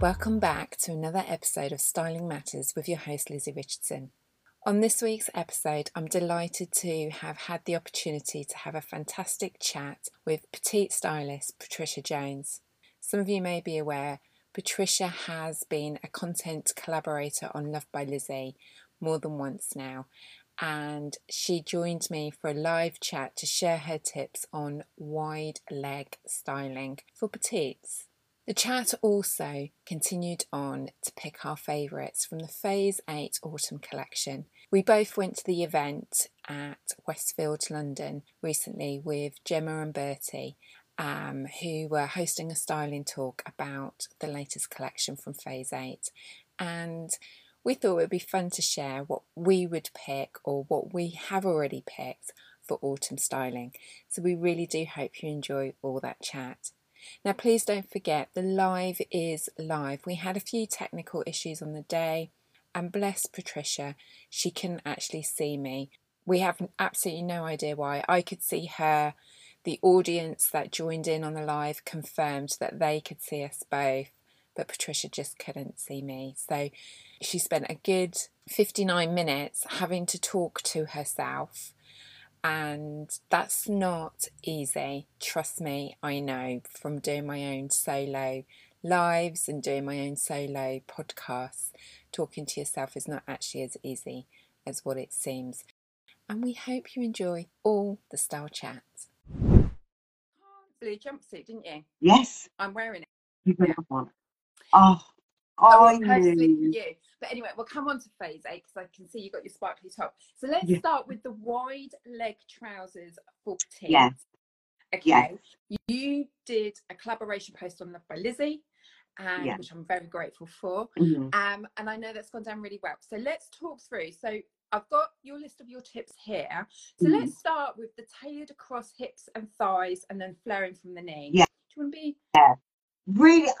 Welcome back to another episode of Styling Matters with your host Lizzi Richardson. On this week's episode, I'm delighted to have had the opportunity to have a fantastic chat with petite stylist Patricia Jones. Some of you may be aware Patricia has been a content collaborator on Loved by Lizzi more than once now, and she joined me for a live chat to share her tips on wide leg styling for petites. The chat also continued on to pick our favourites from the Phase 8 autumn collection. We both went to the event at Westfield, London recently with Gemma and Bertie, um, who were hosting a styling talk about the latest collection from Phase 8. And we thought it would be fun to share what we would pick or what we have already picked for autumn styling. So we really do hope you enjoy all that chat. Now, please don't forget the live is live. We had a few technical issues on the day, and bless Patricia, she couldn't actually see me. We have absolutely no idea why. I could see her. The audience that joined in on the live confirmed that they could see us both, but Patricia just couldn't see me. So she spent a good 59 minutes having to talk to herself. And that's not easy. Trust me, I know from doing my own solo lives and doing my own solo podcasts. Talking to yourself is not actually as easy as what it seems. And we hope you enjoy all the style chats. Blue jumpsuit, didn't you? Yes. I'm wearing it. You yeah. one. Oh, oh, personally for you. But anyway, we'll come on to phase eight because I can see you've got your sparkly top. So let's yeah. start with the wide leg trousers for petite. Yes. Okay. You did a collaboration post on Loved by Lizzi. Um, yeah. which I'm very grateful for. Mm-hmm. Um, and I know that's gone down really well. So let's talk through. So I've got your list of your tips here. So mm-hmm. let's start with the tailored across hips and thighs and then flaring from the knee. Yeah. Do you want to be? Yeah. Really,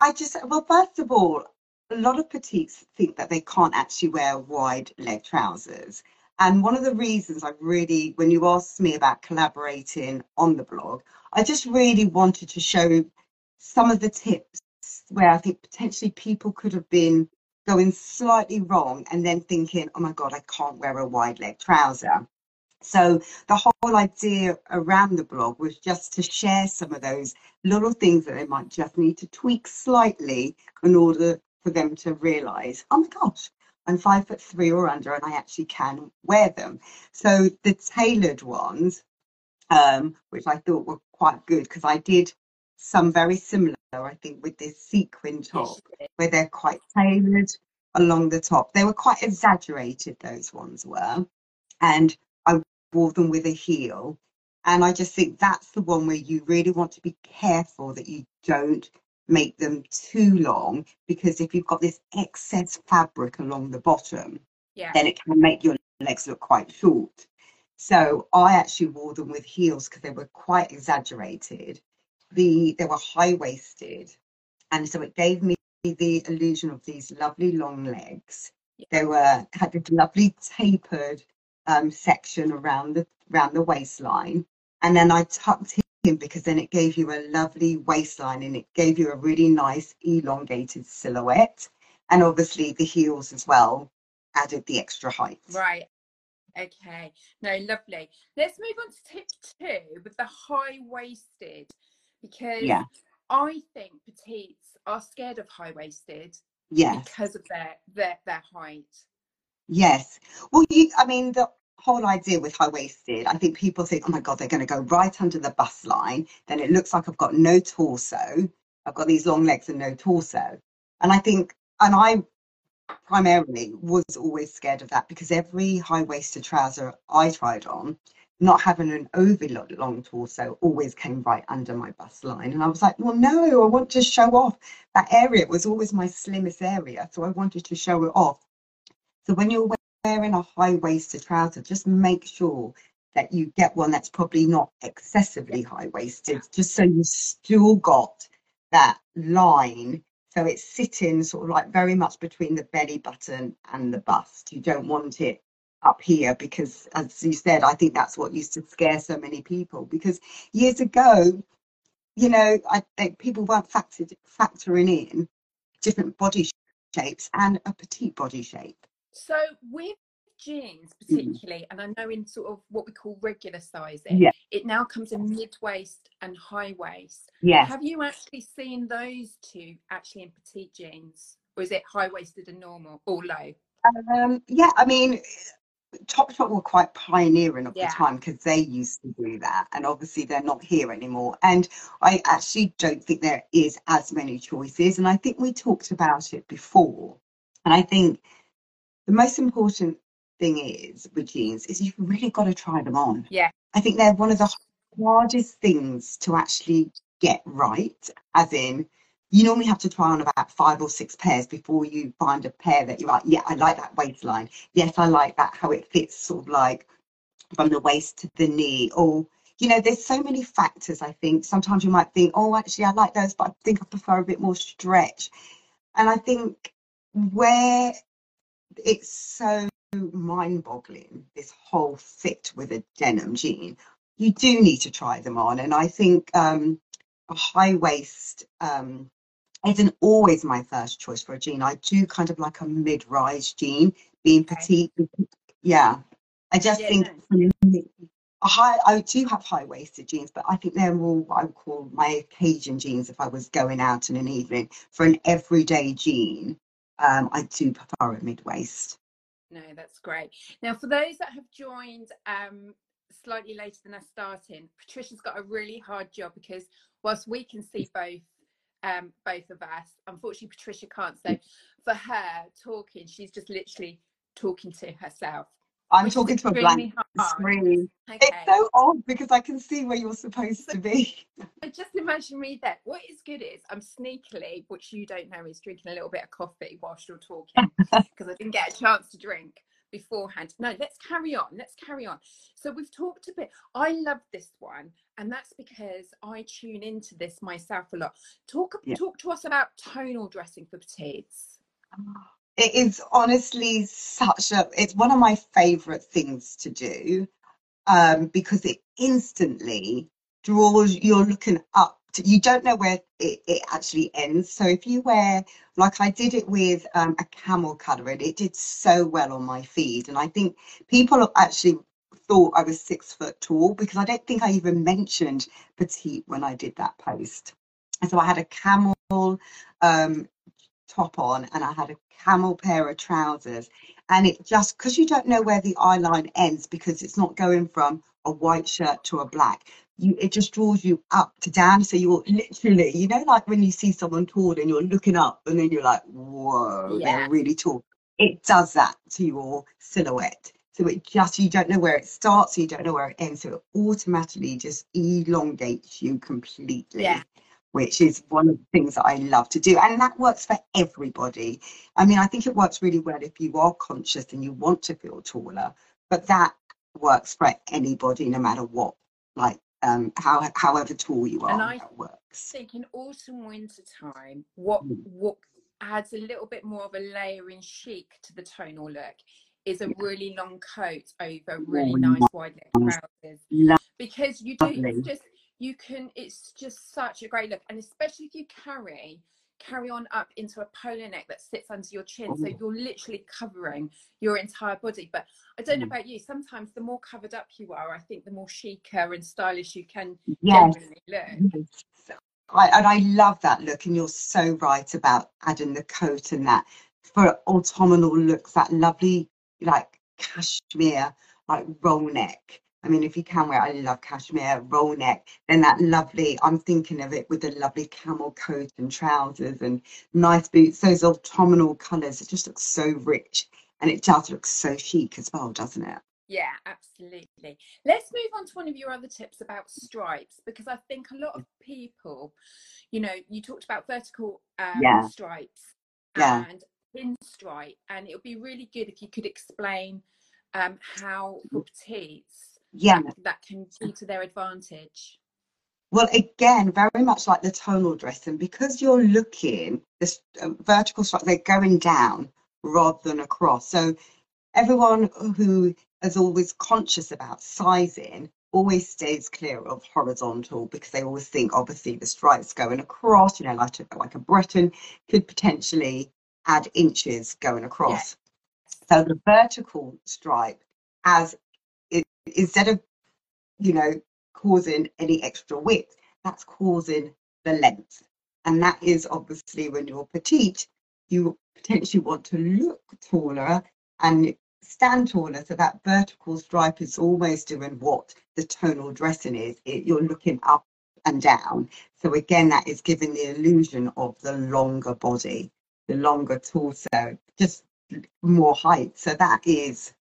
I just, well, first of all, a lot of petites think that they can't actually wear wide leg trousers. And one of the reasons I really, when you asked me about collaborating on the blog, I just really wanted to show some of the tips where I think potentially people could have been going slightly wrong and then thinking, oh my God, I can't wear a wide leg trouser. So the whole idea around the blog was just to share some of those little things that they might just need to tweak slightly in order for them to realize, oh my gosh, I'm five foot three or under and I actually can wear them. So the tailored ones, um, which I thought were quite good because I did some very similar, I think, with this sequin top where they're quite tailored along the top. They were quite exaggerated, those ones were. And I wore them with a heel. And I just think that's the one where you really want to be careful that you don't make them too long because if you've got this excess fabric along the bottom, yeah. then it can make your legs look quite short. So I actually wore them with heels because they were quite exaggerated the they were high waisted, and so it gave me the illusion of these lovely long legs. They were had this lovely tapered um, section around the around the waistline, and then I tucked in because then it gave you a lovely waistline and it gave you a really nice elongated silhouette, and obviously the heels as well added the extra height. Right. Okay. No, lovely. Let's move on to tip two with the high waisted because yeah. I think petites are scared of high waisted. Yes. Because of their their their height. Yes. Well, you. I mean, the whole idea with high waisted, I think people think, oh my god, they're going to go right under the bust line. Then it looks like I've got no torso. I've got these long legs and no torso. And I think, and I primarily was always scared of that because every high waisted trouser I tried on not having an overly long torso always came right under my bust line. And I was like, well, no, I want to show off that area. It was always my slimmest area. So I wanted to show it off. So when you're wearing a high waisted trouser, just make sure that you get one that's probably not excessively high waisted, just so you still got that line. So it's sitting sort of like very much between the belly button and the bust. You don't want it up here because as you said i think that's what used to scare so many people because years ago you know i think people weren't factored, factoring in different body shapes and a petite body shape. So with jeans particularly, and I know in sort of what we call regular sizing, Yeah. it now comes in mid waist and high waist. Yes. Have you actually seen those two actually in petite jeans, or is it high waisted and normal or low? Um, yeah, I mean, Topshop were quite pioneering of Yeah. the time because they used to do that, and obviously they're not here anymore. And I actually don't think there is as many choices. And I think we talked about it before. And I think the most important thing is with jeans is you've really got to try them on. Yeah. I think they're one of the hardest things to actually get right, as in you normally have to try on about five or six pairs before you find a pair that you're like, yeah, I like that waistline. Yes, I like that, how it fits sort of like from the waist to the knee. Or, you know, there's so many factors, I think. Sometimes you might think, oh, actually, I like those, but I think I prefer a bit more stretch. And I think where it's so mind boggling, this whole fit with a denim jean, you do need to try them on. And I think um, a high waist um, isn't always my first choice for a jean. I do kind of like a mid rise jean, being Okay. petite. Yeah. I just Yeah, think no. me, high, I do have high waisted jeans, but I think they're more what I would call my occasion jeans if I was going out in an evening. For an everyday jean, um, I do prefer a mid waist. No, that's great. Now, for those that have joined um, slightly later than us starting, Patricia's got a really hard job because whilst we can see both um, both of us, unfortunately Patricia can't. So for her talking, she's just literally talking to herself. I'm which talking to a blank hard. screen. Okay. It's so odd because I can see where you're supposed to be. I just imagine me there. What is good is I'm sneakily, which you don't know, is drinking a little bit of coffee whilst you're talking because I didn't get a chance to drink beforehand. No, let's carry on. Let's carry on. So we've talked a bit. I love this one, and that's because I tune into this myself a lot. Talk Yeah. talk to us about tonal dressing for petites. Ah, It is honestly such a, it's one of my favorite things to do um, because it instantly draws, you're looking up. To, you don't know where it, it actually ends. So if you wear, like I did it with um, a camel colour and it did so well on my feed. And I think people actually thought I was six foot tall because I don't think I even mentioned petite when I did that post. And so I had a camel um, top on and I had a camel pair of trousers. And it just, because you don't know where the eye line ends because it's not going from a white shirt to a black, you it just draws you up to down. So you're literally, you know, like when you see someone tall and you're looking up and then you're like, whoa, Yeah. they're really tall. It does that to your silhouette. So it just, you don't know where it starts, you don't know where it ends. So it automatically just elongates you completely Yeah. Which is one of the things that I love to do. And that works for everybody. I mean, I think it works really well if you are conscious and you want to feel taller, but that works for anybody, no matter what, like, um, how, however tall you are, And I that works. think in autumn winter time, what Mm. what adds a little bit more of a layering chic to the tonal look is a Yeah. really long coat over really Oh, nice wide leg trousers because you do just you can it's just such a great look and especially if you carry carry on up into a polo neck that sits under your chin so Oh. you're literally covering your entire body but i don't know Mm. about you sometimes the more covered up you are i think the more chicer and stylish you can Yes. generally look Yes. I, and I love that look, and you're so right about adding the coat and that for autumnal looks, that lovely like cashmere, like roll neck. I mean, if you can wear, I love cashmere roll neck. Then that lovely, I'm thinking of it with the lovely camel coat and trousers and nice boots. Those autumnal colours, it just looks so rich, and it does look so chic as well, doesn't it? Yeah, absolutely. Let's move on to one of your other tips about stripes because I think a lot of people, you know, you talked about vertical um, Yeah. stripes Yeah. and pinstripe, and it would be really good if you could explain um, how for petites Yeah. that, can be to their advantage. Well, again, very much like the tonal dressing, because you're looking, this uh, vertical stripe, they're going down rather than across. So everyone who is always conscious about sizing always stays clear of horizontal because they always think obviously the stripes going across, you know, like a, like a Breton could potentially add inches going across. Yeah. So the vertical stripe as instead of, you know, causing any extra width, that's causing the length. And that is obviously when you're petite, you potentially want to look taller and stand taller. So that vertical stripe is almost doing what the tonal dressing is. It, you're looking up and down. So again, that is giving the illusion of the longer body, the longer torso, just more height. So that is,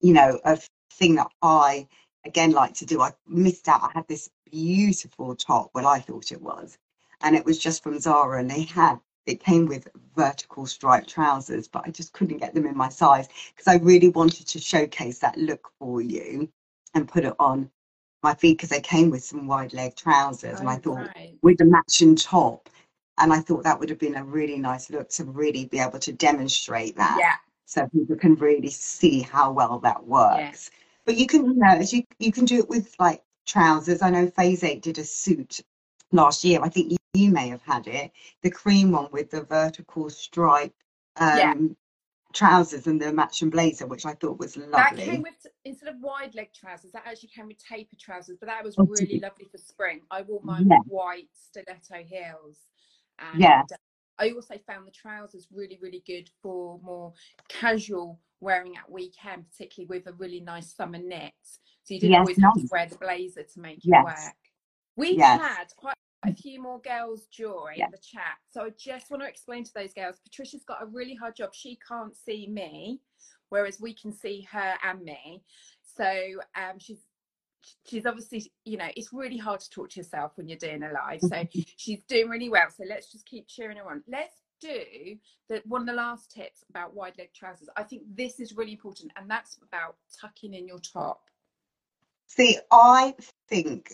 you know, a thing that I again like to do. I missed out. I had this beautiful top, well, I thought it was, and it was just from Zara, and they had it came with vertical striped trousers, but I just couldn't get them in my size because I really wanted to showcase that look for you and put it on my feet because they came with some wide leg trousers. Oh, and I thought right. with the matching top, and I thought that would have been a really nice look to really be able to demonstrate that. Yeah. So people can really see how well that works. Yeah. But you can, you know, you, you can do it with like trousers. I know Phase 8 did a suit last year. I think you, you may have had it, the cream one with the vertical stripe um, yeah. trousers and the matching blazer, which I thought was lovely. That came with instead of wide leg trousers, that actually came with taper trousers, but that was oh, really lovely for spring. I wore mine yeah. with white stiletto heels. And yeah. Uh, I also found the trousers really, really good for more casual wearing at weekend, particularly with a really nice summer knit. So you didn't yes, always nice. have to wear the blazer to make yes. it work. We've yes. had quite a few more girls join the chat. So I just want to explain to those girls, Patricia's got a really hard job. She can't see me, whereas we can see her and me. So um, she's she's obviously, you know, it's really hard to talk to yourself when you're doing a live. So she's doing really well. So let's just keep cheering her on. Let's do that one of the last tips about wide leg trousers. I think this is really important, and that's about tucking in your top. See, I think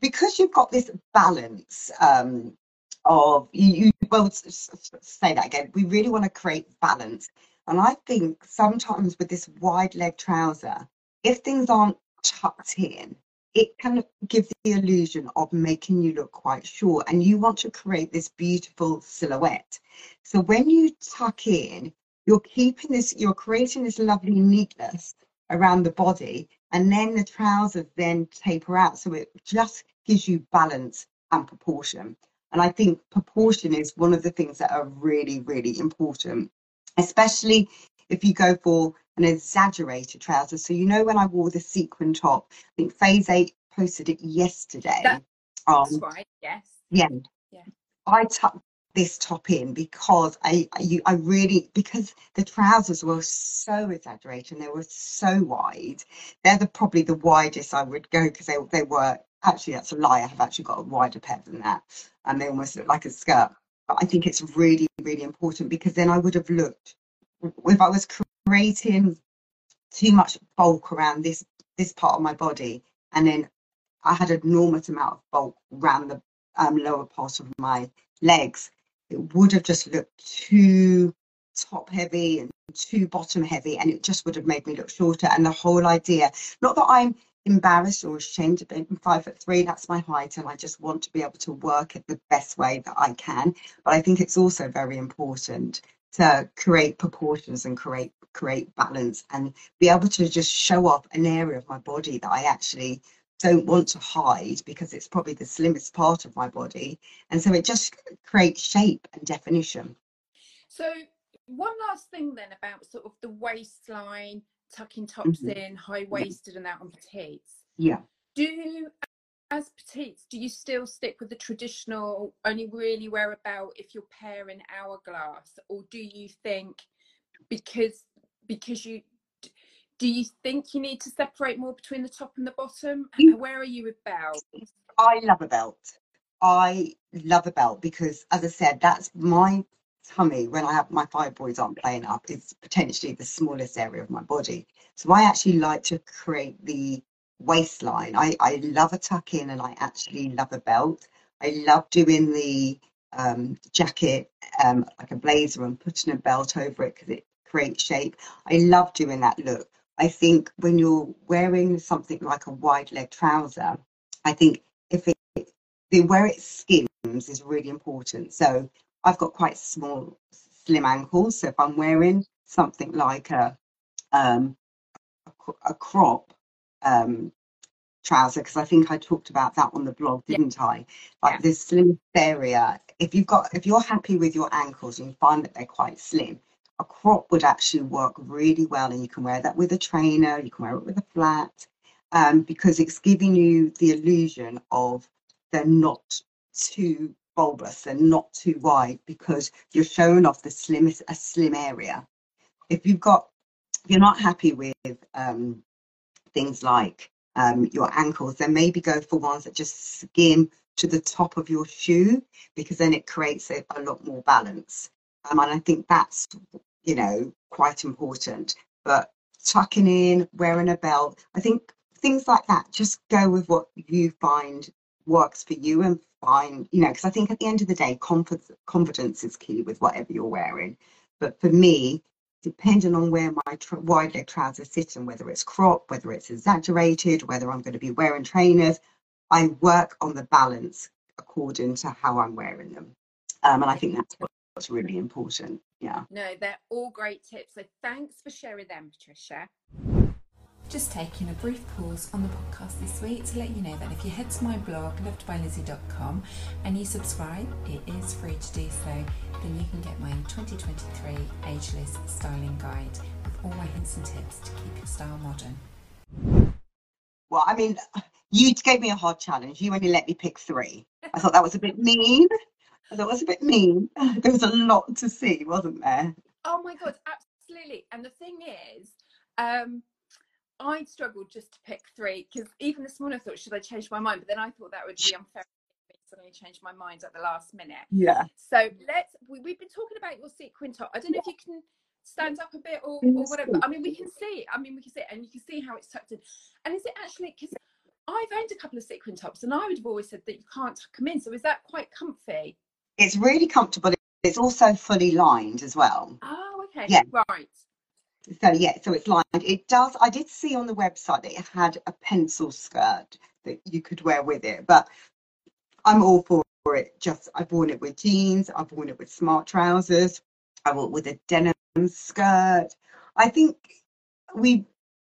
because you've got this balance um, of you, you well say that again. We really want to create balance, and I think sometimes with this wide leg trouser, if things aren't tucked in, it can give the illusion of making you look quite short, and you want to create this beautiful silhouette. So when you tuck in, you're keeping this, you're creating this lovely neatness around the body and then the trousers then taper out so it just gives you balance and proportion and i think proportion is one of the things that are really really important especially if you go for an exaggerated trouser so you know when i wore the sequin top i think phase 8 posted it yesterday that's um, right yes yeah yeah I tucked this top in because I, I, I really because the trousers were so exaggerated and they were so wide. They're the probably the widest I would go because they they were actually that's a lie. I have actually got a wider pair than that, and they almost look like a skirt. But I think it's really really important because then I would have looked if I was creating too much bulk around this this part of my body, and then I had an enormous amount of bulk around the um, lower part of my legs it would have just looked too top heavy and too bottom heavy and it just would have made me look shorter. And the whole idea not that i'm embarrassed or ashamed of being five foot three that's my height and i just want to be able to work it the best way that i can but i think it's also very important to create proportions and create create balance and be able to just show off an area of my body that i actually don't want to hide because it's probably the slimmest part of my body. And so it just creates shape and definition. So, one last thing then about sort of the waistline, tucking tops mm-hmm. in, high waisted, and that on petites. Yeah. Do as petites, do you still stick with the traditional only really wear about if you're pairing hourglass, or do you think because because you do you think you need to separate more between the top and the bottom? Where are you with belts? I love a belt. I love a belt because, as I said, that's my tummy when I have my fibroids aren't playing up is potentially the smallest area of my body. So I actually like to create the waistline. I, I love a tuck in and I actually love a belt. I love doing the um, jacket um, like a blazer and putting a belt over it because it creates shape. I love doing that look. I think when you're wearing something like a wide leg trouser, I think if it the where it skims is really important. So I've got quite small, slim ankles. So if I'm wearing something like a um, a, a crop um, trouser, because I think I talked about that on the blog, didn't yeah. I? Like yeah. this slim area. If you've got, if you're happy with your ankles and you find that they're quite slim, a crop would actually work really well, and you can wear that with a trainer. You can wear it with a flat, um, because it's giving you the illusion of they're not too bulbous, they're not too wide because you're showing off the slimmest a slim area. If you've got if you're not happy with um, things like um, your ankles, then maybe go for ones that just skim to the top of your shoe because then it creates a, a lot more balance. Um, and I think that's you know quite important. But tucking in, wearing a belt, I think things like that. Just go with what you find works for you and find, you know, because I think at the end of the day, confidence, confidence is key with whatever you're wearing. But for me, depending on where my tra- wide leg trousers sit and whether it's crop, whether it's exaggerated, whether I'm going to be wearing trainers, I work on the balance according to how I'm wearing them. Um, and I think that's what's really important. Yeah. No, they're all great tips. So thanks for sharing them, Patricia. Just taking a brief pause on the podcast this week to let you know that if you head to my blog, lovedbylizzi.com, and you subscribe, it is free to do so, then you can get my 2023 Ageless Styling Guide with all my hints and tips to keep your style modern. Well, I mean, you gave me a hard challenge. You only let me pick three. I thought that was a bit mean. I thought it was a bit mean. There was a lot to see, wasn't there? Oh my God, absolutely. And the thing is, um, I struggled just to pick three because even this morning I thought, should I change my mind? But then I thought that would be unfair. Suddenly change my mind at the last minute. Yeah. So let's. We, we've been talking about your sequin top. I don't know if you can stand up a bit or, or whatever. I mean, we can see. I mean, we can see, it, and you can see how it's tucked in. And is it actually because I've owned a couple of sequin tops, and I would have always said that you can't tuck them in. So is that quite comfy? It's really comfortable. It's also fully lined as well. Oh, okay. Yeah. Right so yeah so it's lined. It does i did see on the website that it had a pencil skirt that you could wear with it but i'm all for it. Just i've worn it with jeans i've worn it with smart trousers i wore it with a denim skirt. I think we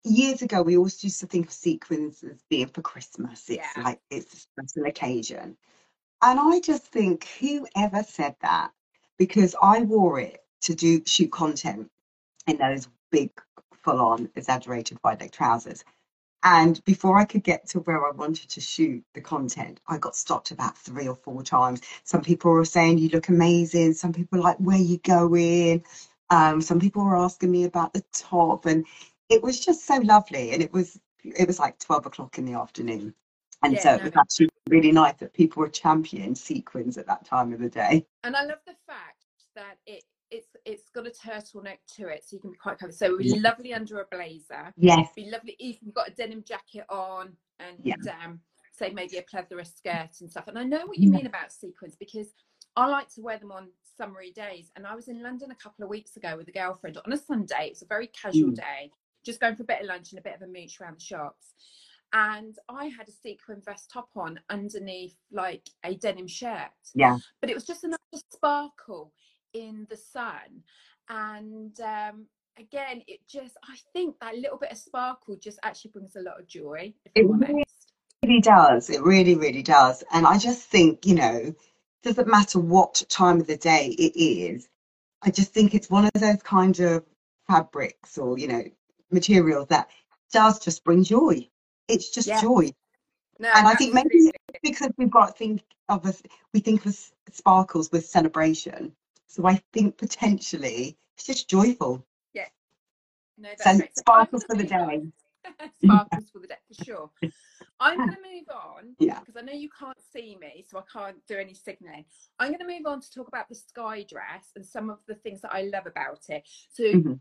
years ago we always used to think of sequins as being for christmas. It's yeah. like it's a special occasion. And i just think whoever said that? Because i wore it to do shoot content in those big, full on, exaggerated wide leg trousers. And before I could get to where I wanted to shoot the content, I got stopped about three or four times. Some people were saying, You look amazing. Some people like, Where you going? Um, some people were asking me about the top. And it was just so lovely. And it was it was like 12 o'clock in the afternoon. And yeah, so it was actually really nice that people were championing sequins at that time of the day. And I love the fact that it it's it's got a turtleneck to it, so you can be quite covered. So it would be lovely under a blazer. Yes. It'd be lovely if you've got a denim jacket on and yeah. um, say maybe a pleather skirt and stuff. And I know what you yeah. mean about sequins because I like to wear them on summery days. And I was in London a couple of weeks ago with a girlfriend on a Sunday. It was a very casual mm. day, just going for a bit of lunch and a bit of a mooch around the shops. And I had a sequin vest top on underneath like a denim shirt. Yeah. But it was just enough sparkle in the sun. And um, again it just i think that little bit of sparkle just actually brings a lot of joy it really does. It really really does. And i just think you know doesn't matter what time of the day it is i just think it's one of those kind of fabrics or you know materials that does just bring joy. It's just yeah. joy. No, and i think maybe because we've got think of us we think of sparkles with celebration so I think potentially it's just joyful. Yeah. No, that's so sparkles for the day. sparkles for the day for sure. I'm going to move on yeah. because I know you can't see me, so I can't do any signaling. I'm going to move on to talk about the sky dress and some of the things that I love about it. So mm-hmm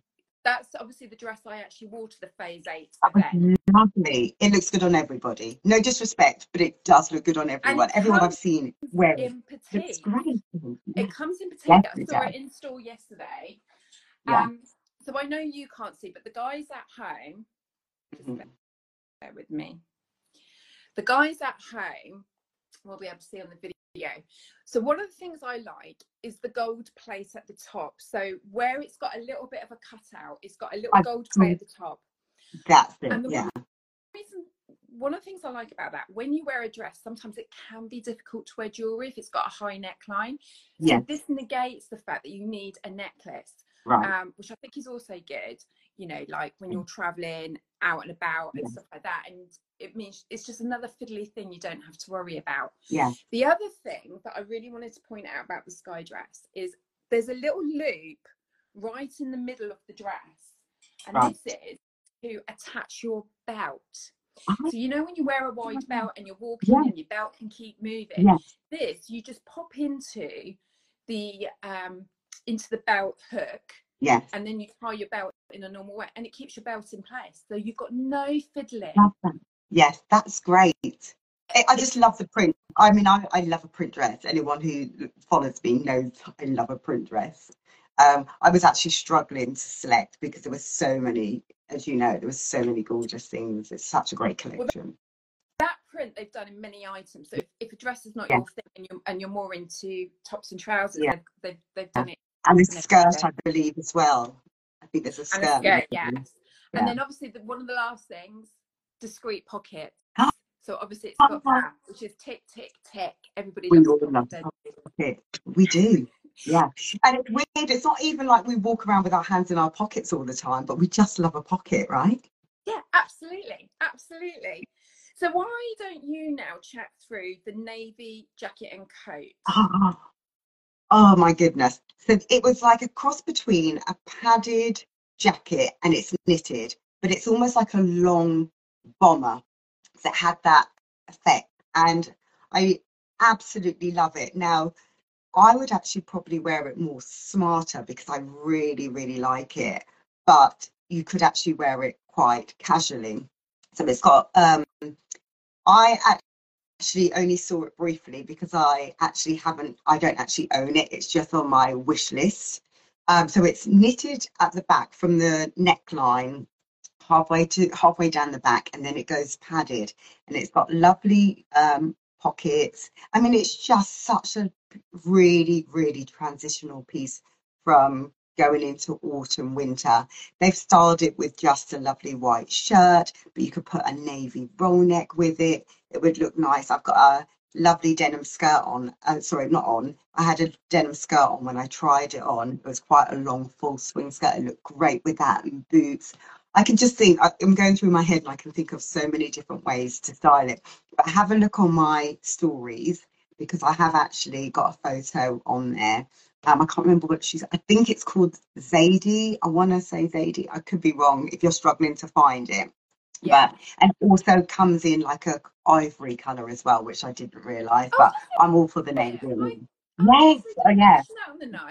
that's obviously the dress I actually wore to the phase eight event. Lovely. It looks good on everybody. No disrespect, but it does look good on everyone. Everyone I've seen wear it. It's great. It comes in petite. Yes, I saw it in store yesterday. Yeah. Um, so I know you can't see, but the guys at home mm-hmm. bear with me. The guys at home will be able to see on the video. So one of the things I like is the gold plate at the top. So where it's got a little bit of a cutout, it's got a little gold plate at the top. That's it. yeah. Reason, one of the things I like about that, when you wear a dress, sometimes it can be difficult to wear jewelry if it's got a high neckline. So this negates the fact that you need a necklace, right. um, which I think is also good. You know, like when you're traveling out and about and yeah. stuff like that, and it means it's just another fiddly thing you don't have to worry about. Yeah. The other thing that I really wanted to point out about the sky dress is there's a little loop right in the middle of the dress, and right. this is to attach your belt. Uh-huh. So you know when you wear a wide belt and you're walking yeah. and your belt can keep moving. Yes. This you just pop into the um into the belt hook. Yes. And then you tie your belt in a normal way and it keeps your belt in place. So you've got no fiddling. Yes, that's great. I just love the print. I mean, I, I love a print dress. Anyone who follows me knows I love a print dress. Um, I was actually struggling to select because there were so many, as you know, there were so many gorgeous things. It's such a great collection. That print they've done in many items. So if, if a dress is not yeah. your thing and you're, and you're more into tops and trousers, yeah. they've, they've, they've done it. And the skirt, I believe, as well. I think there's a skirt. And a skirt, yes. Yeah. And then obviously the, one of the last things, discreet pockets. Ah. So obviously it's got uh-huh. that, which is tick, tick, tick. Everybody we loves love We do. Yeah. And it's weird. It's not even like we walk around with our hands in our pockets all the time, but we just love a pocket, right? Yeah, absolutely. Absolutely. So why don't you now check through the navy jacket and coat? Oh, oh my goodness. So it was like a cross between a padded jacket and it's knitted, but it's almost like a long bomber that had that effect. And I absolutely love it. Now, I would actually probably wear it more smarter because I really, really like it. But you could actually wear it quite casually. So it's got, um, I actually only saw it briefly because I actually haven't, I don't actually own it. It's just on my wish list. Um, so it's knitted at the back from the neckline halfway to halfway down the back and then it goes padded and it's got lovely um, pockets. I mean, it's just such a really, really transitional piece from going into autumn, winter. They've styled it with just a lovely white shirt, but you could put a navy roll neck with it. It would look nice. I've got a lovely denim skirt on. Uh, sorry, not on. I had a denim skirt on when I tried it on. It was quite a long, full swing skirt. It looked great with that and boots. I can just think, I'm going through my head and I can think of so many different ways to style it. But have a look on my stories because I have actually got a photo on there. Um, I can't remember what she's, I think it's called Zadie. I want to say Zadie. I could be wrong if you're struggling to find it. Yeah. But, and also comes in like a ivory color as well, which I didn't realize. Oh, but I'm all for the navy. Yes, oh, yeah.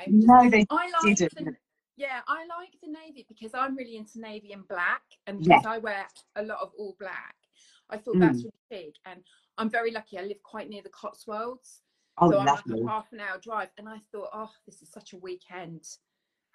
No, they I like didn't. Yeah, I like the navy because I'm really into navy and black, and because yes. I wear a lot of all black, I thought mm. that's really big. And I'm very lucky. I live quite near the Cotswolds, oh, so I'm like a half an hour drive. And I thought, oh, this is such a weekend.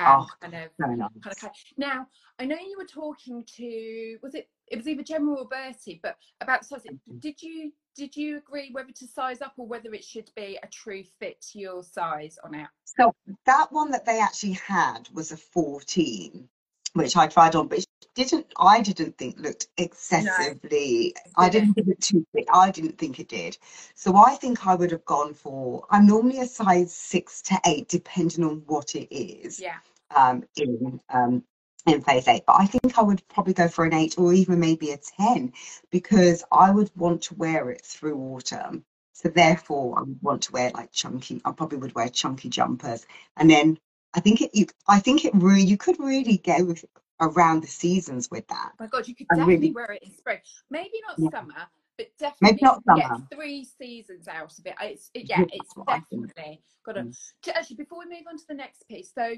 Um, oh, kind of, nice. kind of. Now, I know you were talking to was it? It was either Gemma or Bertie, but about size. Mm-hmm. Did you did you agree whether to size up or whether it should be a true fit to your size on it? So that one that they actually had was a 14, which I tried on, but didn't I didn't think looked excessively no. I didn't think it too big. I didn't think it did. So I think I would have gone for I'm normally a size six to eight, depending on what it is. Yeah. Um in um in phase eight, but I think I would probably go for an eight or even maybe a 10 because I would want to wear it through autumn. So therefore, I would want to wear like chunky. I probably would wear chunky jumpers, and then I think it. You, I think it really. You could really go around the seasons with that. Oh my God, you could definitely really, wear it in spring. Maybe not yeah. summer, but definitely maybe not summer. three seasons out of it. It's it, yeah, it's definitely got to. Mm. Actually, before we move on to the next piece, so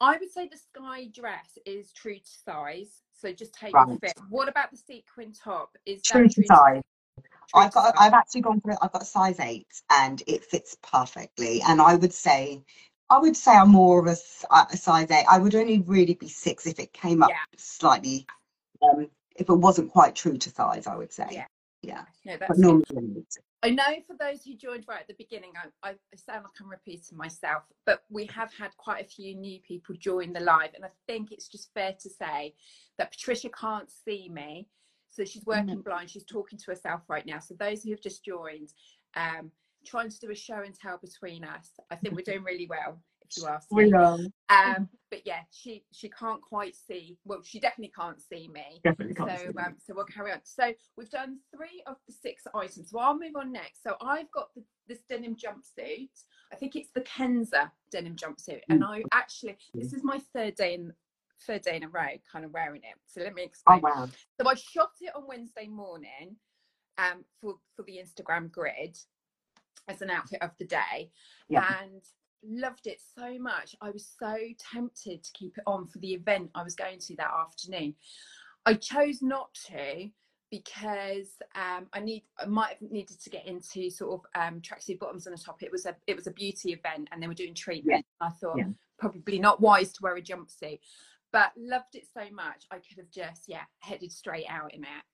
I would say the sky dress is true to size. So just take right. the fit. What about the sequin top? Is true to size? I've got. I've actually gone for it. I've got a size eight, and it fits perfectly. And I would say, I would say I'm more of a, a size eight. I would only really be six if it came up yeah. slightly. Um, if it wasn't quite true to size, I would say. Yeah. Yeah. No, But normally, I know for those who joined right at the beginning, I, I sound like I'm repeating myself, but we have had quite a few new people join the live, and I think it's just fair to say that Patricia can't see me, so she's working blind. She's talking to herself right now. So those who have just joined, um, trying to do a show and tell between us, I think we're doing really well. If you ask me. we are Um, but yeah, she she can't quite see. Well, she definitely can't see me. definitely can't So, see um, so we'll carry on. So we've done three of the six items. So I'll move on next. So I've got the, this denim jumpsuit. I think it's the Kenza denim jumpsuit, and Mm. I actually this is my third day in third day in a row, kind of wearing it. So let me Oh explain. wow. So I shot it on Wednesday morning, um, for for the Instagram grid as an outfit of the day, Yeah. and loved it so much. I was so tempted to keep it on for the event I was going to that afternoon. I chose not to because um, I need I might have needed to get into sort of um, tracksuit bottoms and a top. It was a it was a beauty event and they were doing treatment. I thought Yeah. probably not wise to wear a jumpsuit, but loved it so much I could have just yeah headed straight out in it.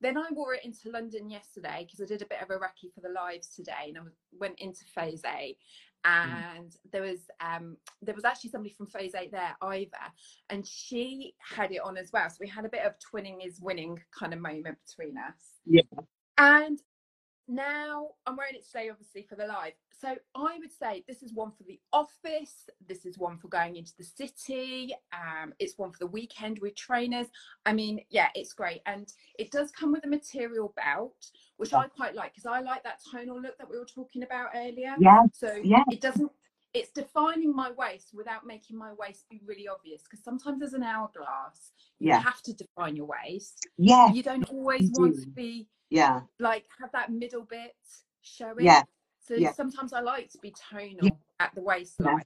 Then I wore it into London yesterday because I did a bit of a recce for the lives today, and I went into Phase Eight, and there was um there was actually somebody from Phase Eight there, Ivor, and she had it on as well. So we had a bit of twinning is winning kind of moment between us. Yeah. And now I'm wearing it today, obviously, for the live. So I would say this is one for the office. This is one for going into the city. Um, it's one for the weekend with trainers. I mean, yeah, it's great. And it does come with a material belt, which I quite like because I like that tonal look that we were talking about earlier. Yeah. So Yeah. it doesn't, it's defining my waist without making my waist be really obvious because sometimes there's an hourglass. You Yeah. have to define your waist. Yeah. You don't always You want do. to be Yeah. like have that middle bit showing. Yeah. So yeah. sometimes I like to be tonal at the waistline.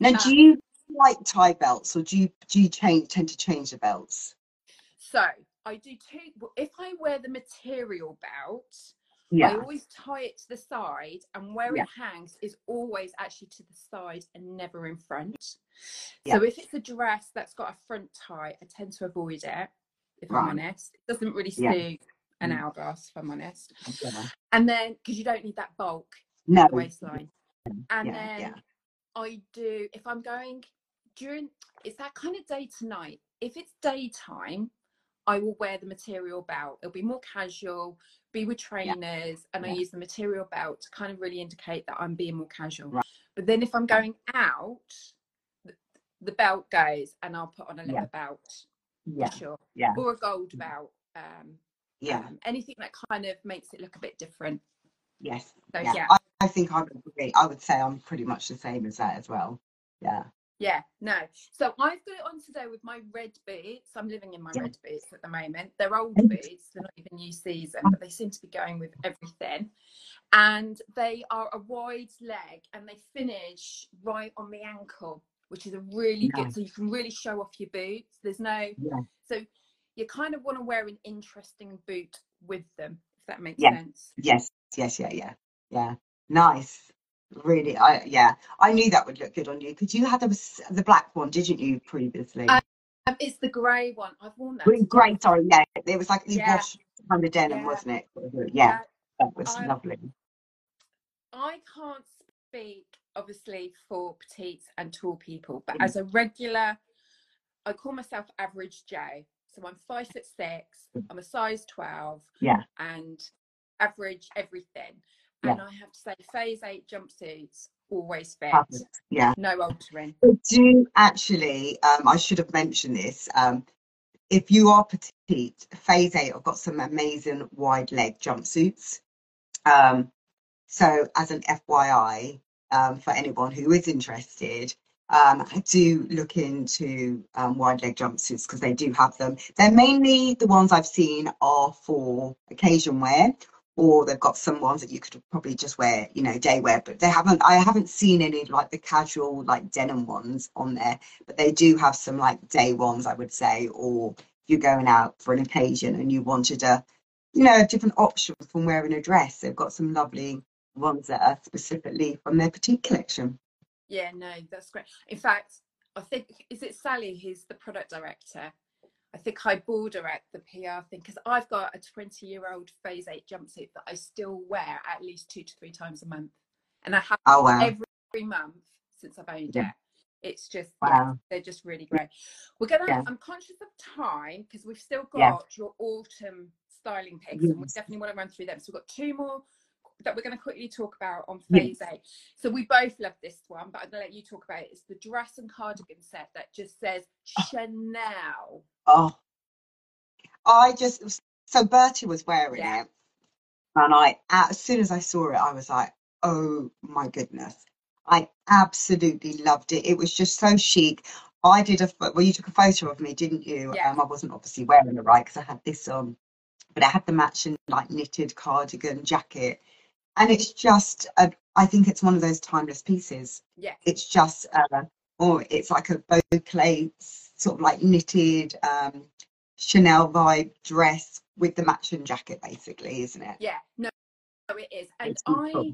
Now, Uh, do you like tie belts, or do you do you change tend to change the belts? So I do two. If I wear the material belt, I always tie it to the side, and where Yeah. it hangs is always actually to the side and never in front. Yeah. So if it's a dress that's got a front tie, I tend to avoid it. If Right. I'm honest, it doesn't really Yeah. suit an Mm. hourglass. If I'm honest, Yeah. and then because you don't need that bulk No. the waistline. and Yeah, then yeah. I do if I'm going during it's that kind of day to night. If it's daytime, I will wear the material belt. It'll be more casual, be with trainers, and I use the material belt to kind of really indicate that I'm being more casual. Right. But then if I'm going out, the, the belt goes and I'll put on a leather belt Yeah. for sure. Yeah. Or a gold belt. Um, Yeah. um, anything that kind of makes it look a bit different. Yes. So Yeah. yeah. I, I think I would agree. I would say I'm pretty much the same as that as well. Yeah. Yeah, no. So I've got it on today with my red boots. I'm living in my Yeah. red boots at the moment. They're old boots, they're not even new season, but they seem to be going with everything. And they are a wide leg and they finish right on the ankle, which is a really good. So you can really show off your boots. There's no, Yeah. so you kind of want to wear an interesting boot with them, if that makes Yeah. sense. Yes. Yes. Yeah. Yeah. Yeah. Nice. Really. I yeah. I knew that would look good on you because you had the the black one, didn't you, previously? Uh, Um, it's the grey one. I've worn that. Today. Great. Sorry. Yeah. It was like you Yeah. wash kind of denim, Yeah. wasn't it? Yeah. That was I- lovely. I can't speak obviously for petites and tall people, but Mm. as a regular, I call myself average Joe. So I'm five foot six, Mm. I'm a size 12, Yeah. and average everything. Yeah. And I have to say, phase eight jumpsuits always fit. Yeah. No altering. I do actually, um, I should have mentioned this. Um, if you are petite, Phase 8, I've got some amazing wide leg jumpsuits. Um, so, as an FYI, um, for anyone who is interested, um, I do look into um, wide leg jumpsuits because they do have them. They're mainly the ones I've seen are for occasion wear, or they've got some ones that you could probably just wear, you know, day wear. But they haven't. I haven't seen any like the casual like denim ones on there, but they do have some like day ones, I would say, or you're going out for an occasion and you wanted a, you know, a different option from wearing a dress. They've got some lovely ones that are specifically from their petite collection. Yeah, no, that's great. In fact, I think is it Sally who's the product director. I think I border at the PR thing because I've got a 20 year old phase eight jumpsuit that I still wear at least two to three times a month. And I have Oh wow. every, every month since I've owned Yeah. it. It's just, yeah, they're just really great. We're going to, Yeah. I'm conscious of time because we've still got Yeah. your autumn styling picks and we definitely want to run through them. So we've got two more that we're going to quickly talk about on Yes. phase eight. So we both love this one, but I'm going to let you talk about it. It's the dress and cardigan set that just says Chanel. Oh, I just so Bertie was wearing Yeah. it, and I as soon as I saw it, I was like, oh my goodness, I absolutely loved it. It was just so chic. I did a well, you took a photo of me, didn't you? Yeah. Um, I wasn't obviously wearing it right because I had this on, but I had the matching like knitted cardigan jacket, and it's just a, I think it's one of those timeless pieces. Yeah. It's just uh, or it's like a bouclé sort of like knitted um Chanel vibe dress with the matching jacket, basically, isn't it? Yeah, no, no, it is. And It's I, beautiful.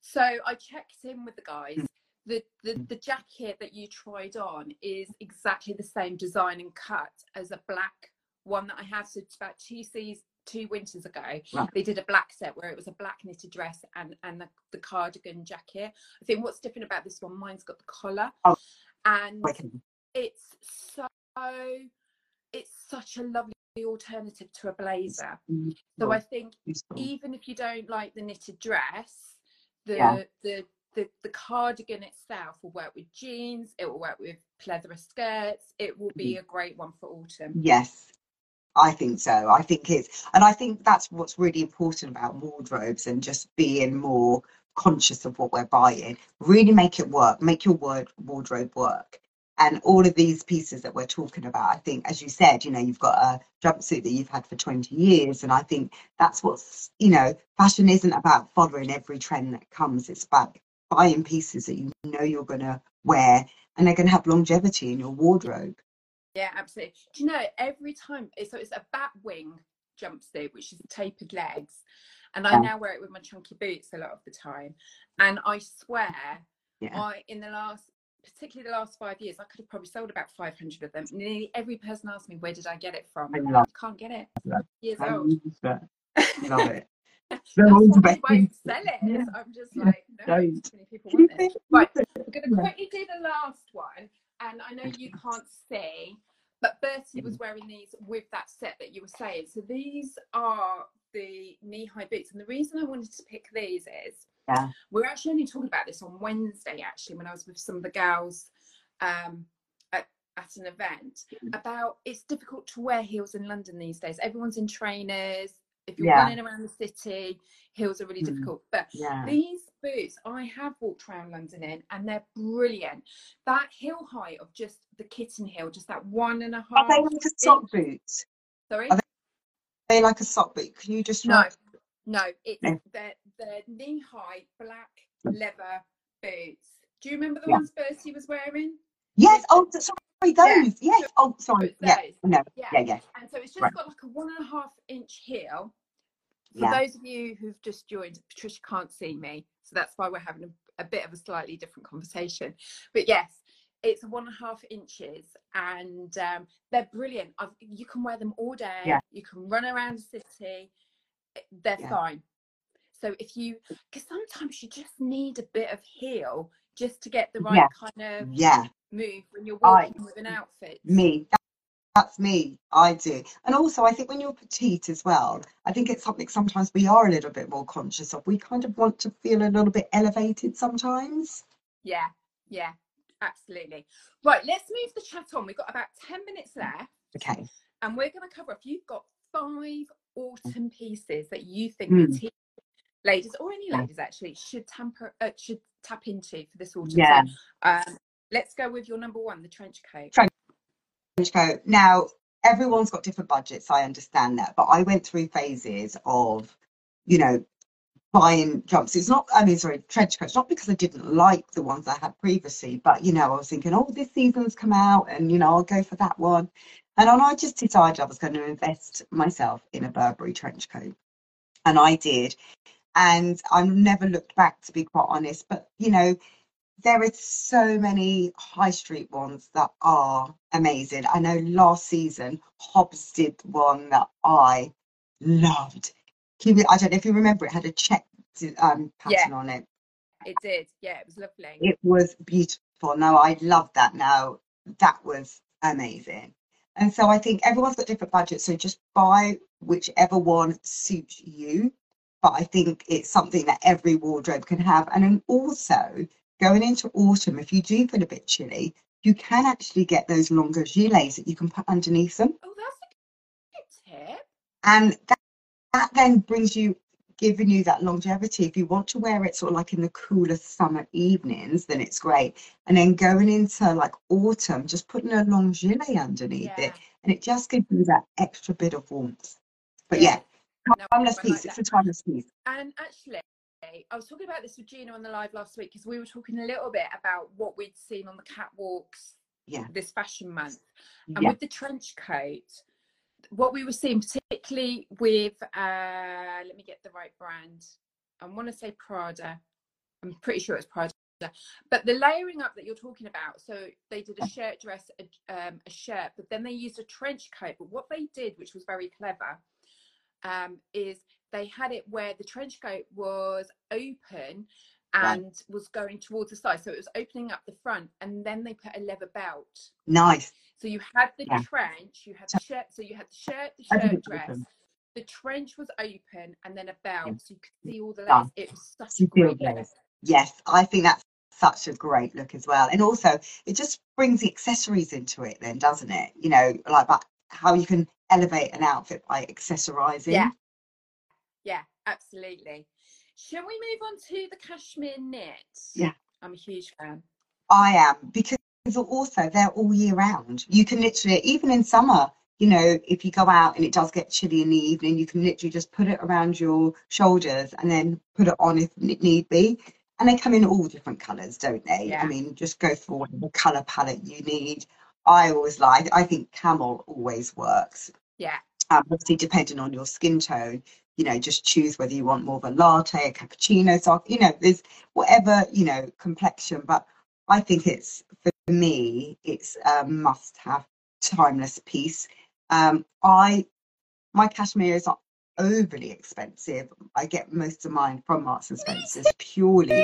so I checked in with the guys. Mm. The, the the jacket that you tried on is exactly the same design and cut as a black one that I have. So it's about two seasons, two winters ago. Right. They did a black set where it was a black knitted dress and and the, the cardigan jacket. I think what's different about this one, mine's got the collar, Oh. and it's so it's such a lovely alternative to a blazer. So I think even if you don't like the knitted dress, the Yeah. the, the the cardigan itself will work with jeans. It will work with pleather skirts. It will be Mm. a great one for autumn. Yes, I think so. I think it's, and I think that's what's really important about wardrobes and just being more conscious of what we're buying. Really make it work, make your word wardrobe work. And all of these pieces that we're talking about, I think, as you said, you know, you've got a jumpsuit that you've had for 20 years. And I think that's what's, you know, fashion isn't about following every trend that comes. It's about buying pieces that you know you're going to wear and they're going to have longevity in your wardrobe. Yeah, absolutely. Do you know every time? Eh, so it's a bat wing jumpsuit, which is tapered legs, and I now wear it with my chunky boots a lot of the time. And I swear, Yeah. I in the last, particularly the last five years, I could have probably sold about 500 of them. Nearly every person asked me, "Where did I get it from?" I like, Can't get it. Years I old. love it. Love it. They're all why I won't sell it. Yeah. I'm just like, no, Don't. too many people want this. Right, Right. we're going to quickly do the last one, and I know you can't see, but Bertie was wearing these with that set that you were saying. So these are the knee-high boots, and the reason I wanted to pick these is Yeah. we're actually only talking about this on Wednesday, actually, when I was with some of the girls um, at, at an event about it's difficult to wear heels in London these days. Everyone's in trainers. If you're Yeah. running around the city, heels are really Mm. difficult. But Yeah. these boots I have walked around London in and they're brilliant. That heel height of just the kitten heel, just that one and a half. Are they like a sock boot? Sorry? Are they like a sock boot? Can you just No, no, it's No. they're, they're knee high black leather boots. Do you remember the Yeah. ones Bertie was wearing? Yes. Oh, sorry. Those. Yeah. Yes. Oh, sorry. Yeah. No. Yeah. Yeah. Yeah. And so it's just Right. got like a one and a half inch heel. For Yeah. those of you who've just joined, Patricia can't see me, so that's why we're having a, a bit of a slightly different conversation. But yes, it's one and a half inches, and um, they're brilliant. I've, you can wear them all day. Yeah. You can run around the city. eh, They're Yeah. fine. So if you, because sometimes you just need a bit of heel just to get the right Yeah. kind of Yeah. move when you're I- walking with an outfit. Me. That, that's me. I do. And also, I think when you're petite as well, I think it's something sometimes we are a little bit more conscious of. We kind of want to feel a little bit elevated sometimes. Yeah, yeah, absolutely. Right, let's move the chat on. We've got about 10 minutes left, Okay. and we're going to cover if you've got five autumn pieces that you think Mm. petite ladies or any ladies actually should tamper uh, should tap into for this autumn. Yeah. So, um, let's go with your number one, the trench coat. trench coat. Now, everyone's got different budgets, I understand that, but I went through phases of, you know, buying jumpsuits. Not, I mean, sorry, trench coats, not because I didn't like the ones I had previously, but, you know, I was thinking, oh, this season's come out and, you know, I'll go for that one. And I just decided I was going to invest myself in a Burberry trench coat. And I did. And I've never looked back, to be quite honest. But, you know, there are so many high street ones that are amazing. I know last season Hobbs did one that I loved. I don't know if you remember, it had a check um, pattern Yeah. on it. It did. Yeah, it was lovely. It was beautiful. No, I love that now. That was amazing. And so I think everyone's got different budgets, so just buy whichever one suits you. But I think it's something that every wardrobe can have. And then also going into autumn, if you do feel a bit chilly, you can actually get those longer gilets that you can put underneath them. Oh, that's a good tip. And that, that then brings you, giving you that longevity. If you want to wear it sort of like in the cooler summer evenings, then it's great. And then going into like autumn, just putting a long gilet underneath Yeah. it, and it just gives you that extra bit of warmth. But yeah, No, timeless like piece. that. It's a timeless piece. And actually, I was talking about this with Gina on the live last week because we were talking a little bit about what we'd seen on the catwalks Yeah. this fashion month. And Yeah. with the trench coat, what we were seeing, particularly with, uh, let me get the right brand. I want to say Prada. I'm pretty sure it's Prada. But the layering up that you're talking about, so they did a shirt dress, a, um, a shirt, but then they used a trench coat. But what they did, which was very clever, um, is they had it where the trench coat was open Right. and was going towards the side. So it was opening up the front, and then they put a leather belt. Nice. So you had the Yeah. trench, you had the shirt, so you had the shirt, the shirt dress. open. The trench was open, and then a belt, so you could see all the layers. It was such You a great look. Yes, I think that's such a great look as well. And also, it just brings the accessories into it, then, doesn't it? You know, like how you can elevate an outfit by accessorizing. Yeah. Yeah, absolutely. Shall we move on to the cashmere knit? Yeah. I'm a huge fan. I am because also they're all year round. You can literally, even in summer, you know, if you go out and it does get chilly in the evening, you can literally just put it around your shoulders and then put it on if need be. And they come in all different colours, don't they? Yeah. I mean, just go for whatever colour palette you need. I always like, I think camel always works. Yeah. Um, obviously, depending on your skin tone, you know, just choose whether you want more of a latte, a cappuccino, so you know, there's whatever you know complexion. But I think it's for me, it's a must-have, timeless piece. Um, I my cashmere is overly expensive. I get most of mine from Marks and Spencer's purely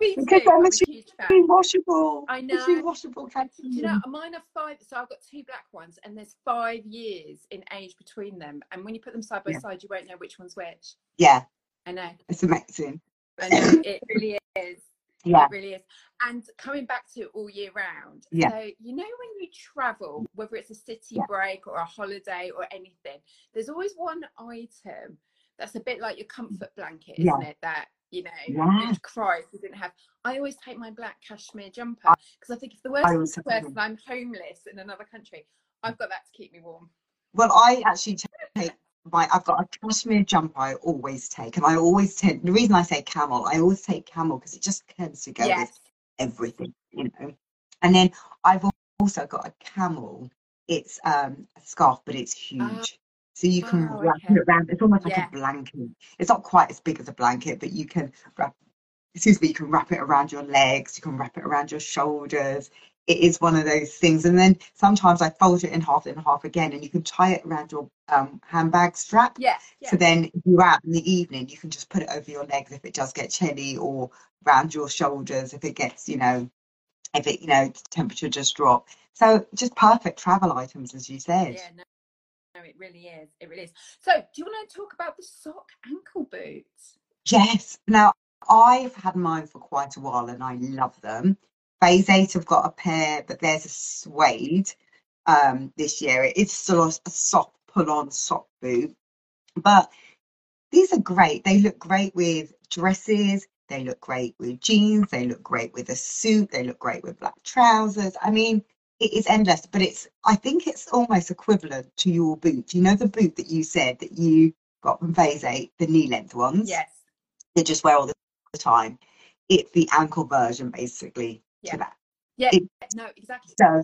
Me Because too, I'm I'm a a huge fan. washable. I It's know. washable Do you know, mine are five, so I've got two black ones, and there's five years in age between them. And when you put them side by Yeah. side, you won't know which one's which. Yeah, I know, it's amazing. I know, it really is. Yeah, It really is. And coming back to it all year round. Yeah. So, you know, when you travel, whether it's a city Yeah. break or a holiday or anything, there's always one item that's a bit like your comfort blanket, isn't it? That, you know, Yeah. if you didn't have. I always take my black cashmere jumper because I think if the worst I comes to worst and I'm homeless in another country, I've got that to keep me warm. Well, I actually take my, I've got a cashmere jumper I always take, and I always tend, the reason I say camel, I always take camel because it just tends to go yes. with everything, you know. And then I've also got a camel, it's um, a scarf, but it's huge. So you can Oh, wrap okay. it around, it's almost like Yeah. a blanket. It's not quite as big as a blanket, but you can wrap, excuse me, you can wrap it around your legs, you can wrap it around your shoulders. It is one of those things. And then sometimes I fold it in half and half again, and you can tie it around your um, handbag strap. Yeah. Yeah. So then you're out in the evening, you can just put it over your legs if it does get chilly or around your shoulders if it gets, you know, if it, you know, temperature just drop. So just perfect travel items, as you said. yeah, no, no, it really is. It really is. So, do you want to talk about the sock ankle boots? Yes. Now I've had mine for quite a while and I love them. Phase eight have got a pair, but there's a suede um this year. It is still a, soft pull-on sock boot. But these are great. They look great with dresses, they look great with jeans, they look great with a suit, they look great with black trousers. I mean, it is endless, but it's I think it's almost equivalent to your boot. You know the boot that you said that you got from Phase eight, the knee length ones? Yes. they just wear all the time. It's the ankle version, basically, Yeah. to that. Yeah. It- no, exactly. So,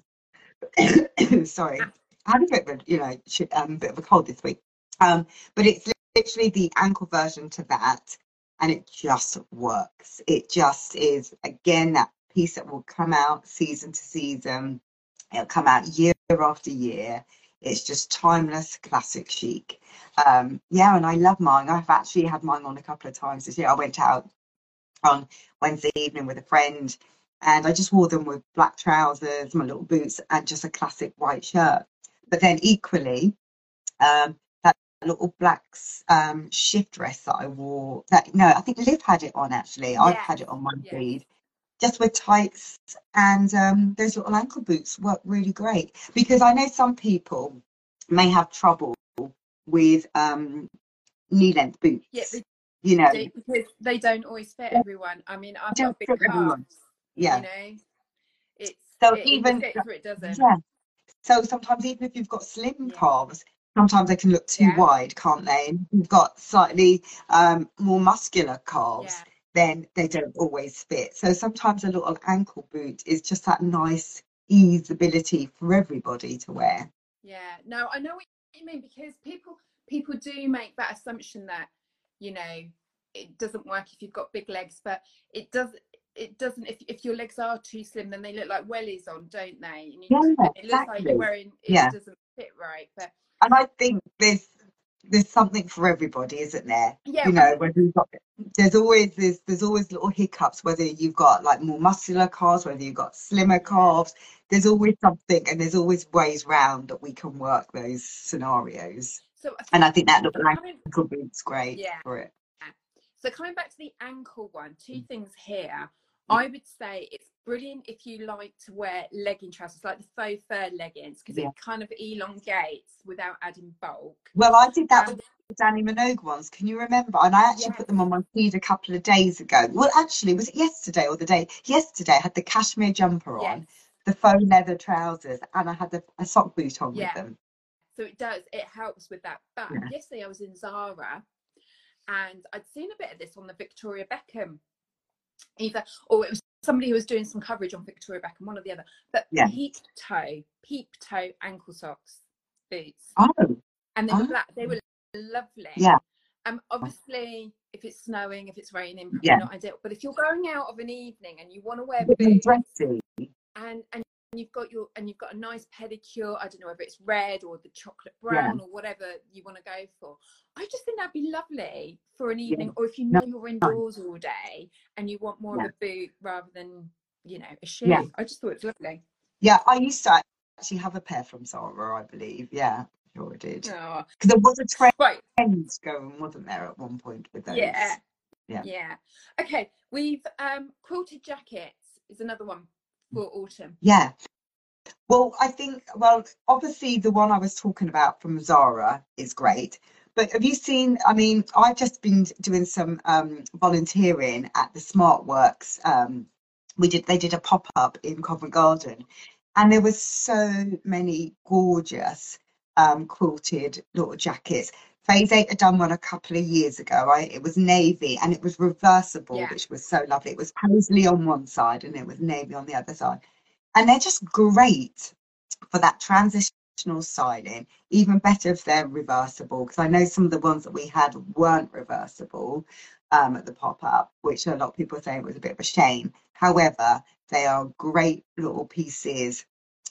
sorry, I had a bit of a, you know, um, bit of a cold this week. Um, but it's literally the ankle version to that, and it just works. It just is again that piece that will come out season to season. It'll come out year after year. It's just timeless, classic chic. Um, yeah, and I love mine. I've actually had mine on a couple of times this year. I went out on Wednesday evening with a friend and I just wore them with black trousers, my little boots, and just a classic white shirt. But then equally, um, that little black um, shift dress that I wore, that no, I think Liv had it on actually. I've had it on my yes. feed. Just with tights and um, those little ankle boots work really great because I know some people may have trouble with um, knee length boots. Yeah, you know, they, because they don't always fit everyone. I mean, I've got big calves. Yeah. You know, it's so it, even it, it doesn't. Yeah. So sometimes even if you've got slim Yeah. calves, sometimes they can look too Yeah. wide, can't they? And you've got slightly um, more muscular calves, Yeah. then they don't always fit. So sometimes a little ankle boot is just that nice easeability for everybody to wear. Yeah, no, I know what you mean because people people do make that assumption that you know it doesn't work if you've got big legs, but it does. It doesn't. If if your legs are too slim, then they look like wellies on, don't they? And you, Yeah, it looks like you're wearing. It Yeah. doesn't fit right, but And I think there's there's something for everybody, isn't there? yeah, you know, whether you've got there's always there's there's always little hiccups, whether you've got like more muscular calves, whether you've got slimmer calves, there's always something and there's always ways round that we can work those scenarios. So I And I think that coming, ankle boot's great Yeah. for it. So coming back to the ankle one, Mm. two things here. I would say it's brilliant if you like to wear legging trousers, like the faux fur leggings, because Yeah. it kind of elongates without adding bulk. Well, I did that Um, with the Dannii Minogue ones. Can you remember? And I actually put them on my feed a couple of days ago. Well, actually, was it yesterday or the day? Yesterday, I had the cashmere jumper on, Yes. the faux leather trousers, and I had the, a sock boot on Yeah. with them. So it does, it helps with that. But Yeah. yesterday I was in Zara and I'd seen a bit of this on the Victoria Beckham, either, or it was somebody who was doing some coverage on Victoria Beckham, one or the other. But Yeah. peep toe, peep toe ankle socks, boots. Oh, And they were Oh. black, they were lovely. Yeah. Um, obviously, if it's snowing, if it's raining, probably Yeah. not ideal. But if you're going out of an evening and you want to wear a boots, dressy. and and you've got your and you've got a nice pedicure i don't know whether it's red or the chocolate brown or whatever you want to go for i just think that'd be lovely for an evening or if you know you're indoors all day and you want more Yeah. of a boot rather than you know a shoe Yeah. i just thought it was lovely Yeah, I used to actually have a pair from Zara, I believe. Yeah, sure I did. oh, Because there was a trend right going, wasn't there, at one point with those? yeah Yeah. yeah okay we've um quilted jackets is another one for autumn Yeah. Well, I think, well, obviously the one I was talking about from Zara is great. But have you seen? I mean, I've just been doing some um, volunteering at the Smart Works. Um, we did they did a pop up in Covent Garden, and there was so many gorgeous um, quilted little jackets. Phase Eight had done one a couple of years ago. Right, it was navy and it was reversible, Yeah. which was so lovely. It was paisley on one side and it was navy on the other side, and they're just great for that transitional styling. Even better if they're reversible, because I know some of the ones that we had weren't reversible um, at the pop up, which a lot of people are saying was a bit of a shame. However, they are great little pieces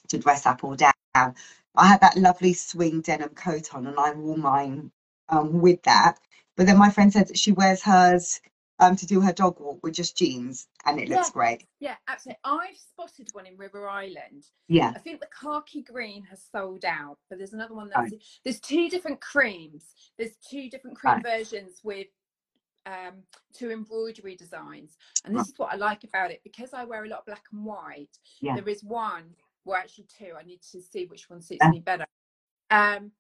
to dress up or down. I had that lovely swing denim coat on, and I wore mine um, with that. But then my friend said that she wears hers um, to do her dog walk with just jeans, and it looks Yeah. great. yeah absolutely i've spotted one in river island Yeah, I think the khaki green has sold out, but there's another one Right. there's two different creams. There's two different cream Right. versions with um two embroidery designs. And this is what I like about it because I wear a lot of black and white. Yeah. There is one, well actually two. I need to see which one suits Yeah. me better. Um,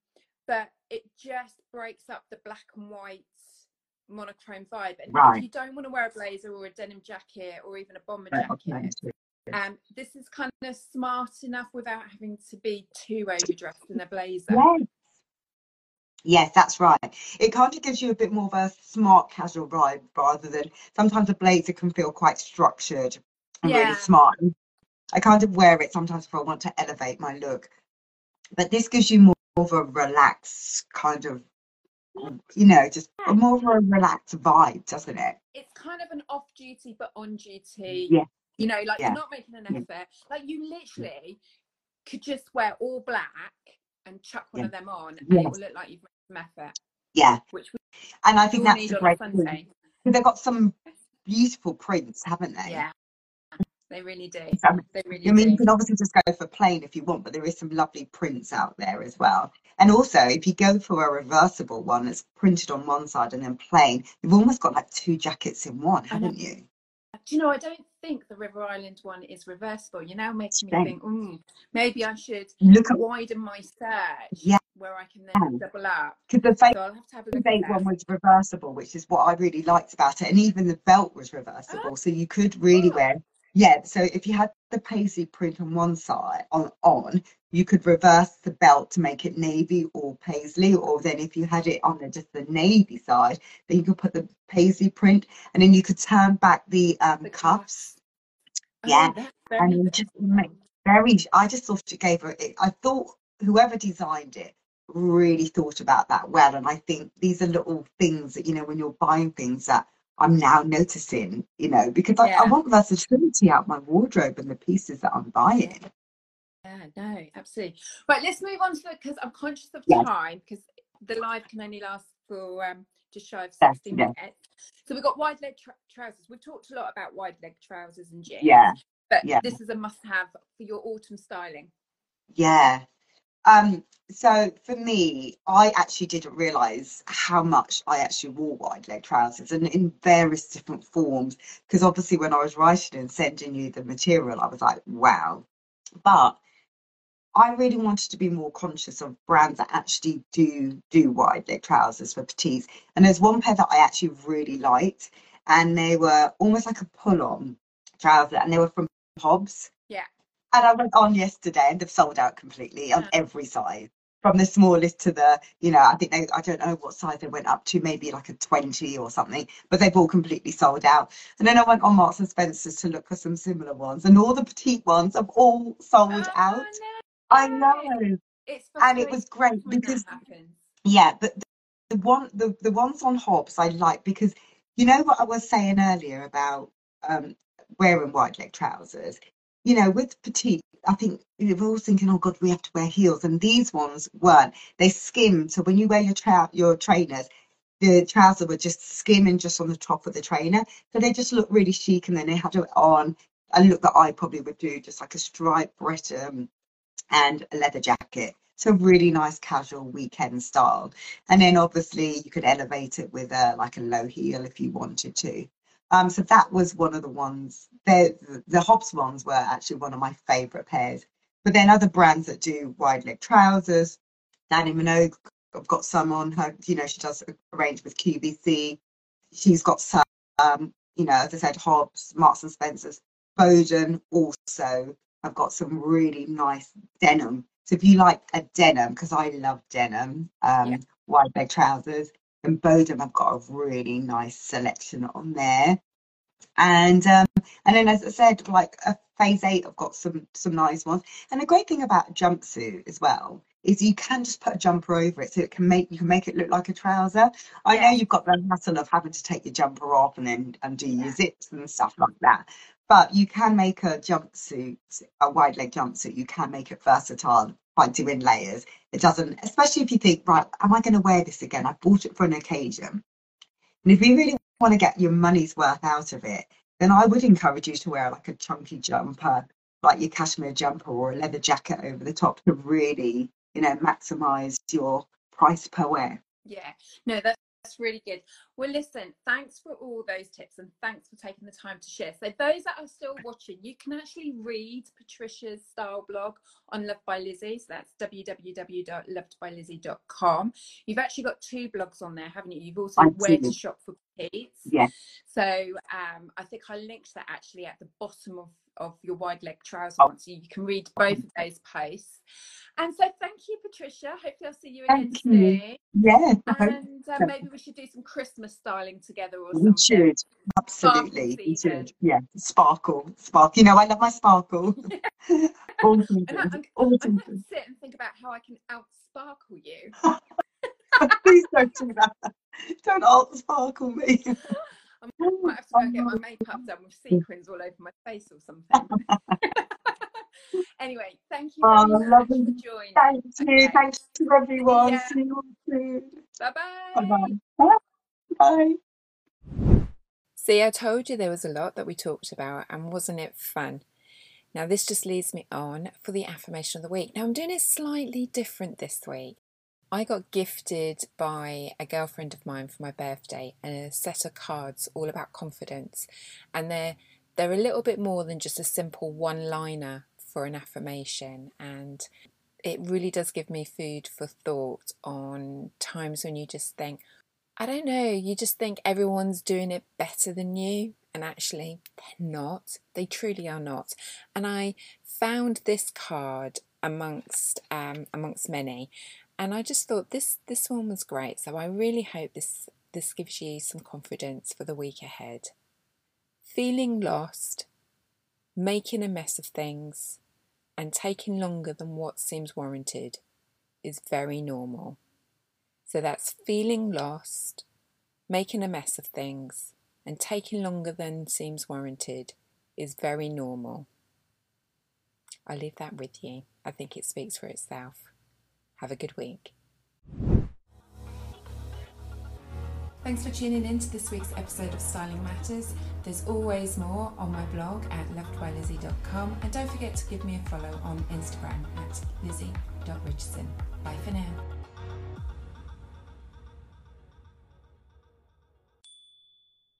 but it just breaks up the black and white monochrome vibe. And Right. if you don't want to wear a blazer or a denim jacket or even a bomber Right, jacket, um, this is kind of smart enough without having to be too overdressed in a blazer. Yes. Yes, that's right. It kind of gives you a bit more of a smart casual vibe rather than sometimes a blazer can feel quite structured and Yeah. really smart. I kind of wear it sometimes if I want to elevate my look. But this gives you more of a relaxed kind of, you know, just more of a relaxed vibe, doesn't it? It's kind of an off duty but on duty Yeah. You know, like Yeah. you're not making an Yeah. effort. Like you literally could just wear all black and chuck one Yeah. of them on, and it will look like you've made some effort. Yeah, Which we and I think that's a great Sunday. They've got some beautiful prints, haven't they? Yeah, they really do. Um, They really I mean, do. you can obviously just go for plain if you want, but there is some lovely prints out there as well. And also, if you go for a reversible one that's printed on one side and then plain, you've almost got like two jackets in one, haven't you? Do you know? I don't think the River Island one is reversible. You're now making me think. Mm, maybe I should Look at widen my search Yeah. where I can then double up. because the fake, So I'll have to have a look at eight one was reversible, which is what I really liked about it, and even the belt was reversible, so you could really Oh. wear. Yeah, so if you had the paisley print on one side on on, you could reverse the belt to make it navy or paisley, or then if you had it on the, just the navy side, then you could put the paisley print, and then you could turn back the um The cuffs. Oh, Yeah, that's and just make very. I just thought it gave her. It, I thought whoever designed it really thought about that well, and I think these are little things that you know when you're buying things that I'm now noticing. You know, because I, I want versatility out my wardrobe and the pieces that I'm buying. Yeah, no, absolutely. Right, let's move on to the because I'm conscious of Yes. time because the live can only last for um, just shy of Yes, 60 yeah. minutes. So we've got wide leg tra- trousers. We've talked a lot about wide leg trousers and jeans. Yeah, But yeah. this is a must have for your autumn styling. yeah. Um, so for me, I actually didn't realize how much I actually wore wide leg trousers and in various different forms. Because obviously, when I was writing and sending you the material, I was like, wow. But I really wanted to be more conscious of brands that actually do do wide leg trousers for petites. And there's one pair that I actually really liked, and they were almost like a pull-on trouser, and they were from Hobbs. And I went on yesterday, and they've sold out completely on every size, from the smallest to the, you know, I think they, I don't know what size they went up to, maybe like a 20 or something, but they've all completely sold out. And then I went on Marks and Spencer's to look for some similar ones, and all the petite ones have all sold Oh, out. no. I know. It's And it was great because yeah, but the, the one the, the ones on Hobbs I like because you know what I was saying earlier about um wearing wide leg trousers. You know, with petite, I think we're all thinking, oh God, we have to wear heels, and these ones weren't. They skimmed, so when you wear your trou your trainers, the trousers were just skimming just on the top of the trainer, so they just look really chic, and then they had it on a look that I probably would do, just like a striped Breton and a leather jacket. So really nice casual weekend style. And then obviously you could elevate it with a like a low heel if you wanted to. Um, so that was one of the ones. The the Hobbs ones were actually one of my favourite pairs. But then other brands that do wide leg trousers, Dannii Minogue, I've got some on her. You know, she does arrange with QVC. She's got some. Um, you know, as I said, Hobbs, Marks and Spencers, Boden also have got some really nice denim. So if you like a denim, because I love denim, um, Yeah. wide leg trousers, and Boden have got a really nice selection on there. And um, and then as I said, like a phase eight, I've got some some nice ones. And the great thing about a jumpsuit as well is you can just put a jumper over it, so it can make you can make it look like a trouser. I know you've got the hassle of having to take your jumper off and then undo Yeah. your zips and stuff like that. But you can make a jumpsuit, a wide leg jumpsuit, you can make it versatile by doing layers. It doesn't, especially if you think, right, am I going to wear this again? I bought it for an occasion. And if you really want to get your money's worth out of it, then I would encourage you to wear like a chunky jumper, like your cashmere jumper or a leather jacket over the top to really, you know, maximize your price per wear. Yeah, no, that's, that's really good. Well, listen, thanks for all those tips and thanks for taking the time to share. So, those that are still watching, you can actually read Patricia's style blog on Loved by Lizzi. So, that's www.lovedbylizzi.com. You've actually got two blogs on there, haven't you? You've also I where to shop for Pete's. Yes. So, um, I think I linked that actually at the bottom of, of your wide leg trouser Oh. one, so you can read both of those posts. And so, thank you, Patricia. Hopefully, I'll see you again Thank you. soon. Yeah, And uh, maybe we should do some Christmas styling together or we something. should. Absolutely. We should. Yeah. Sparkle. Sparkle. You know, I love my sparkle. all And I, seasons. I'm, All I'm going to sit and think about how I can outsparkle you. Please don't do that. Don't out sparkle me. I might have to go and get my makeup done with mm. sequins all over my face or something. anyway, thank you Oh, very much lovely. for joining. Thank you. Okay. Thanks to everyone. Yeah. See you soon. Bye bye. Bye-bye. Bye. See, I told you there was a lot that we talked about, and wasn't it fun? Now, this just leads me on for the affirmation of the week. Now, I'm doing it slightly different this week. I got gifted by a girlfriend of mine for my birthday a set of cards all about confidence, and they're they're a little bit more than just a simple one-liner for an affirmation, and it really does give me food for thought on times when you just think, I don't know, you just think everyone's doing it better than you, and actually they're not. They truly are not. And I found this card amongst um, amongst many, and I just thought this this one was great. So I really hope this this gives you some confidence for the week ahead. Feeling lost, making a mess of things, and taking longer than what seems warranted is very normal. So that's feeling lost, making a mess of things, and taking longer than seems warranted is very normal. I'll leave that with you. I think it speaks for itself. Have a good week. Thanks for tuning in to this week's episode of Styling Matters. There's always more on my blog at lovedbylizzi.com and don't forget to give me a follow on Instagram at lizzi.richardson. Bye for now.